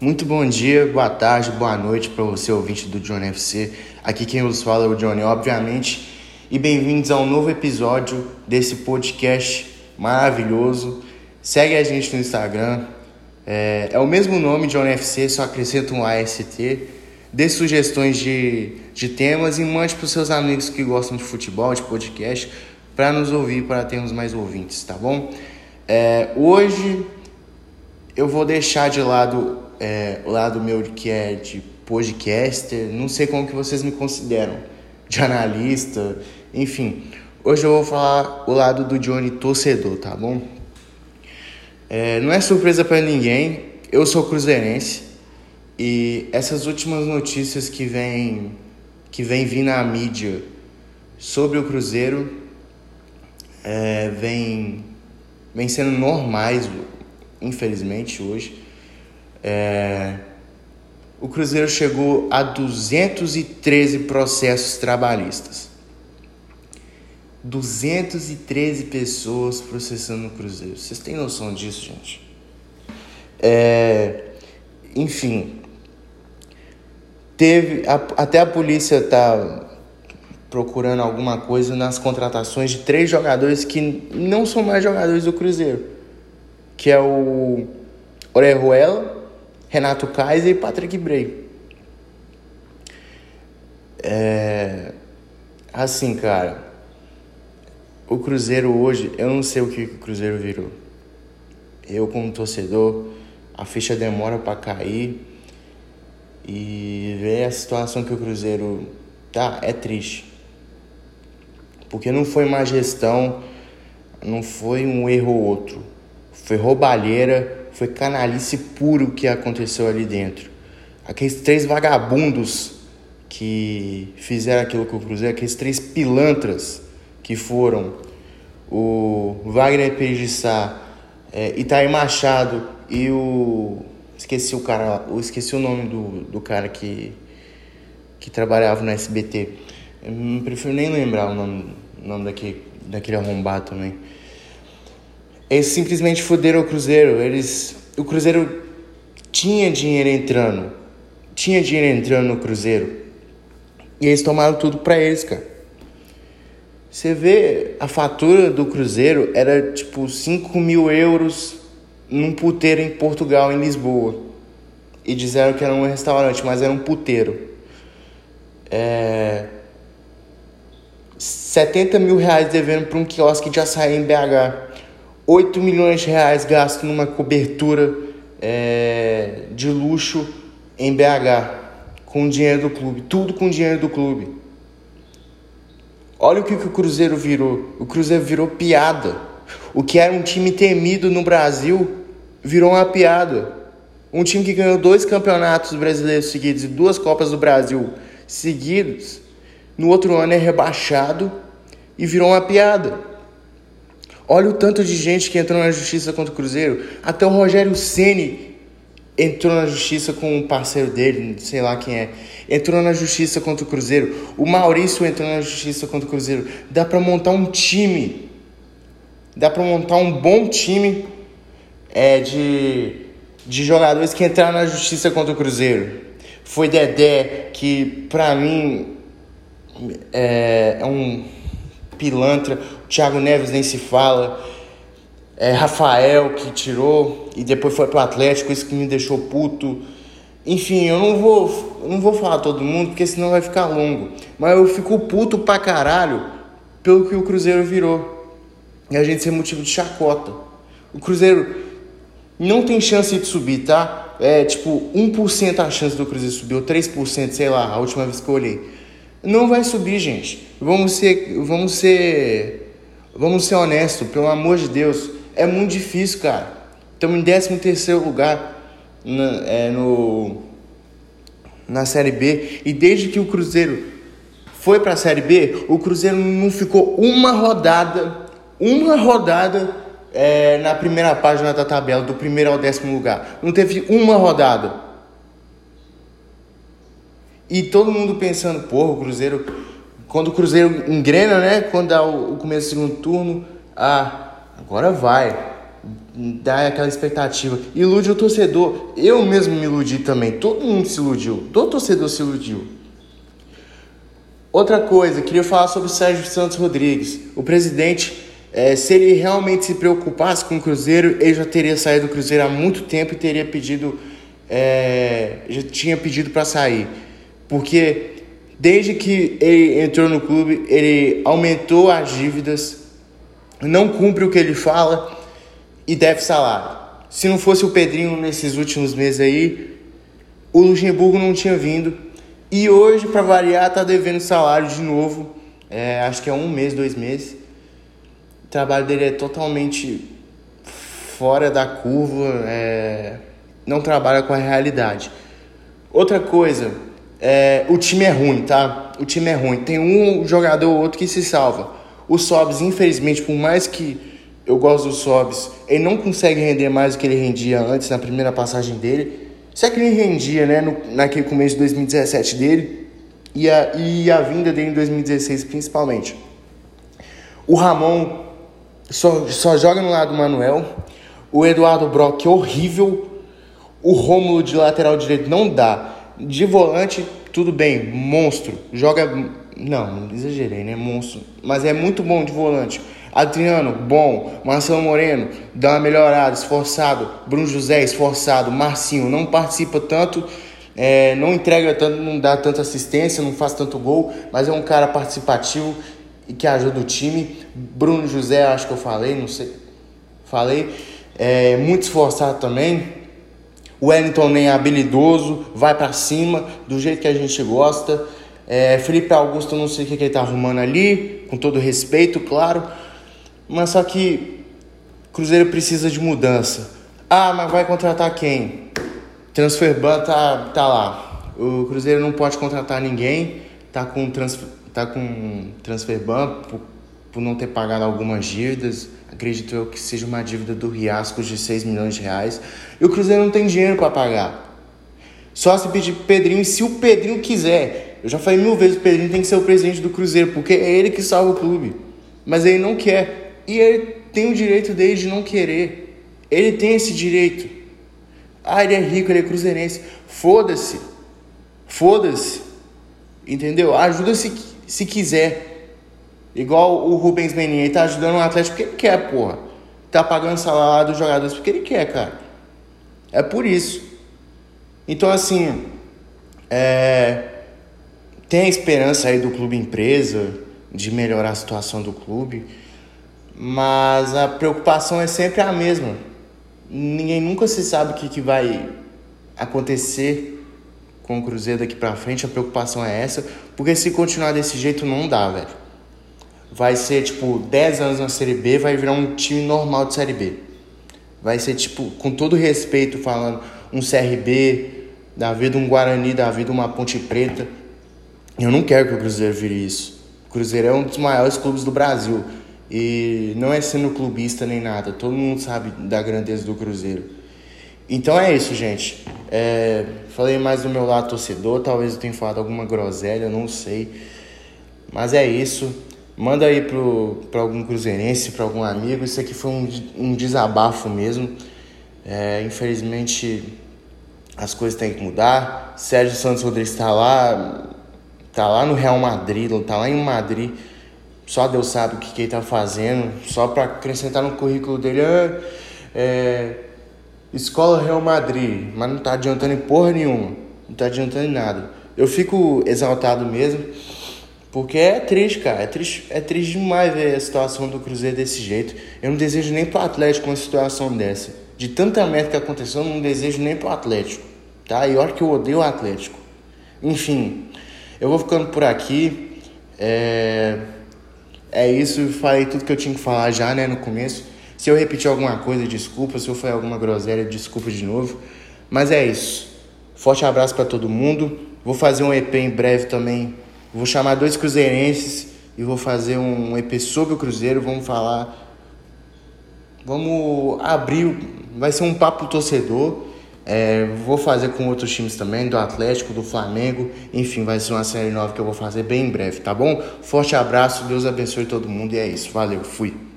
Muito bom dia, boa tarde, boa noite para você, ouvinte do Johnny FC. Aqui quem nos fala é o Johnny, obviamente. E bem-vindos a um novo episódio desse podcast maravilhoso. Segue a gente no Instagram. É, é o mesmo nome, Johnny FC, só acrescenta um AST. Dê sugestões de, de temas e mande para os seus amigos que gostam de futebol, de podcast, para nos ouvir, para termos mais ouvintes, tá bom? É, hoje eu vou deixar de lado é, o lado meu que é de podcaster, não sei como que vocês me consideram, de analista, enfim. Hoje eu vou falar o lado do Johnny torcedor, tá bom? É, não é surpresa para ninguém, eu sou cruzeirense e essas últimas notícias que vem que vem vindo na mídia sobre o Cruzeiro é, vem, vem sendo normais, infelizmente, hoje. É, o Cruzeiro chegou a 213 processos trabalhistas. 213 pessoas processando o Cruzeiro. Vocês têm noção disso, gente? É, enfim, teve a, até a polícia tá procurando alguma coisa nas contratações de três jogadores que não são mais jogadores do Cruzeiro, que é o Orejuela, Renato Kaiser e Patrick Bray. É, assim, cara, o Cruzeiro hoje, eu não sei o que o Cruzeiro virou. Eu, como torcedor, a ficha demora para cair e ver a situação que o Cruzeiro tá é triste. Porque não foi má gestão, não foi um erro ou outro. Foi roubalheira foi canalice puro que aconteceu ali dentro. Aqueles três vagabundos que fizeram aquilo com o Cruzeiro, aqueles três pilantras que foram o Wagner Pejissá, é, Itaí Machado e o. Esqueci o cara, eu esqueci o nome do, do cara que, que trabalhava no SBT. Eu não prefiro nem lembrar o nome, nome daquele, daquele arrombado também. Eles simplesmente fuderam o Cruzeiro. Eles, o Cruzeiro tinha dinheiro entrando. Tinha dinheiro entrando no Cruzeiro. E eles tomaram tudo pra eles, cara. Você vê, a fatura do Cruzeiro era tipo 5 mil euros num puteiro em Portugal, em Lisboa. E disseram que era um restaurante, mas era um puteiro. É... 70 mil reais devendo para um quiosque de açaí em BH. 8 milhões de reais gastos numa cobertura é, de luxo em BH, com o dinheiro do clube, tudo com o dinheiro do clube. Olha o que, que o Cruzeiro virou. O Cruzeiro virou piada. O que era um time temido no Brasil virou uma piada. Um time que ganhou dois campeonatos brasileiros seguidos e duas Copas do Brasil seguidos, no outro ano é rebaixado e virou uma piada. Olha o tanto de gente que entrou na justiça contra o Cruzeiro. Até o Rogério Ceni entrou na justiça com um parceiro dele, sei lá quem é. Entrou na justiça contra o Cruzeiro. O Maurício entrou na justiça contra o Cruzeiro. Dá para montar um time. Dá para montar um bom time é, de, de jogadores que entraram na justiça contra o Cruzeiro. Foi Dedé, que pra mim é, é um pilantra. O Thiago Neves nem se fala. É, Rafael que tirou e depois foi pro Atlético, isso que me deixou puto. Enfim, eu não vou, não vou falar todo mundo porque senão vai ficar longo. Mas eu fico puto pra caralho pelo que o Cruzeiro virou. E a gente ser motivo de chacota. O Cruzeiro não tem chance de subir, tá? É tipo 1% a chance do Cruzeiro subir, ou 3%, sei lá, a última vez que eu olhei. Não vai subir, gente. Vamos ser, vamos ser, vamos ser honestos, pelo amor de Deus. É muito difícil, cara. Estamos em 13 terceiro lugar na, é, no, na Série B. E desde que o Cruzeiro foi para a Série B, o Cruzeiro não ficou uma rodada, uma rodada é, na primeira página da tabela, do primeiro ao décimo lugar. Não teve uma rodada. E todo mundo pensando, porra, o Cruzeiro. Quando o Cruzeiro engrena, né? Quando dá o, começo do segundo turno, ah, agora vai. dá aquela expectativa. Ilude o torcedor. Eu mesmo me iludi também. Todo mundo se iludiu. Todo torcedor se iludiu. Outra coisa, queria falar sobre o Sérgio Santos Rodrigues. O presidente, é, se ele realmente se preocupasse com o Cruzeiro, ele já teria saído do Cruzeiro há muito tempo e teria pedido. É, já tinha pedido para sair. Porque desde que ele entrou no clube, ele aumentou as dívidas, não cumpre o que ele fala e deve salário. Se não fosse o Pedrinho nesses últimos meses aí, o Luxemburgo não tinha vindo. E hoje, para variar, tá devendo salário de novo. É, acho que é um mês, dois meses. O trabalho dele é totalmente fora da curva. É, não trabalha com a realidade. Outra coisa, é, o time é ruim, tá? O time é ruim. Tem um jogador ou outro que se salva. O Sobs, infelizmente, por mais que eu gosto do Sobs. Ele não consegue render mais do que ele rendia antes na primeira passagem dele. Se é que ele rendia, né, no, naquele começo de 2017 dele e a, e a vinda dele em 2016 principalmente. O Ramon só, só joga no lado do Manuel. O Eduardo Brock horrível. O Rômulo de lateral direito não dá. De volante, tudo bem, monstro. Joga. Não, exagerei, né? Monstro. Mas é muito bom de volante. Adriano, bom. Marcelo Moreno, dá uma melhorada, esforçado. Bruno José, esforçado. Marcinho, não participa tanto, é, não entrega tanto, não dá tanta assistência, não faz tanto gol, mas é um cara participativo e que ajuda o time. Bruno José, acho que eu falei, não sei. Falei. É, muito esforçado também. O Wellington nem é habilidoso, vai para cima, do jeito que a gente gosta. É, Felipe Augusto, não sei o que, que ele tá arrumando ali, com todo respeito, claro. Mas só que Cruzeiro precisa de mudança. Ah, mas vai contratar quem? Transferban tá, tá lá. O Cruzeiro não pode contratar ninguém. Tá com, transfer, tá com Transferban por, não ter pagado algumas dívidas. Acredito eu que seja uma dívida do Riascos de 6 milhões de reais. E o Cruzeiro não tem dinheiro para pagar. Só se pedir pro Pedrinho, se o Pedrinho quiser. Eu já falei mil vezes, o Pedrinho tem que ser o presidente do Cruzeiro, porque é ele que salva o clube. Mas ele não quer. E ele tem o direito dele de não querer. Ele tem esse direito. Ah, ele é rico, ele é cruzeirense. Foda-se. Foda-se. Entendeu? Ajuda se, se quiser. Igual o Rubens Menin, ele tá ajudando o Atlético porque ele quer, porra. Tá pagando salário dos jogadores porque ele quer, cara. É por isso. Então, assim, é, tem a esperança aí do clube empresa de melhorar a situação do clube. Mas a preocupação é sempre a mesma. Ninguém nunca se sabe o que, que vai acontecer com o Cruzeiro daqui pra frente. A preocupação é essa. Porque se continuar desse jeito, não dá, velho. Vai ser tipo 10 anos na Série B, vai virar um time normal de Série B. Vai ser tipo, com todo respeito, falando, um CRB, da vida um Guarani, da vida uma Ponte Preta. Eu não quero que o Cruzeiro vire isso. O Cruzeiro é um dos maiores clubes do Brasil. E não é sendo clubista nem nada, todo mundo sabe da grandeza do Cruzeiro. Então é isso, gente. É, falei mais do meu lado torcedor, talvez eu tenha falado alguma groselha, não sei. Mas é isso. Manda aí para algum cruzeirense, para algum amigo. Isso aqui foi um, um desabafo mesmo. É, infelizmente as coisas têm que mudar. Sérgio Santos Rodrigues está lá, tá lá no Real Madrid, tá lá em Madrid só Deus sabe o que, que ele tá fazendo, só para acrescentar no currículo dele, é, é, Escola Real Madrid, mas não tá adiantando em porra nenhuma, não tá adiantando em nada. Eu fico exaltado mesmo, porque é triste, cara, é triste, é triste demais ver a situação do Cruzeiro desse jeito. Eu não desejo nem pro Atlético uma situação dessa. De tanta merda que aconteceu, eu não desejo nem pro Atlético, tá? E olha que eu odeio o Atlético. Enfim, eu vou ficando por aqui. É... É isso, falei tudo que eu tinha que falar já, né, no começo. Se eu repetir alguma coisa, desculpa. Se eu falei alguma groselha, desculpa de novo. Mas é isso. Forte abraço para todo mundo. Vou fazer um EP em breve também. Vou chamar dois cruzeirenses e vou fazer um EP sobre o Cruzeiro. Vamos falar. Vamos abrir. Vai ser um papo torcedor. É, vou fazer com outros times também, do Atlético, do Flamengo. Enfim, vai ser uma série nova que eu vou fazer bem em breve, tá bom? Forte abraço, Deus abençoe todo mundo e é isso. Valeu, fui.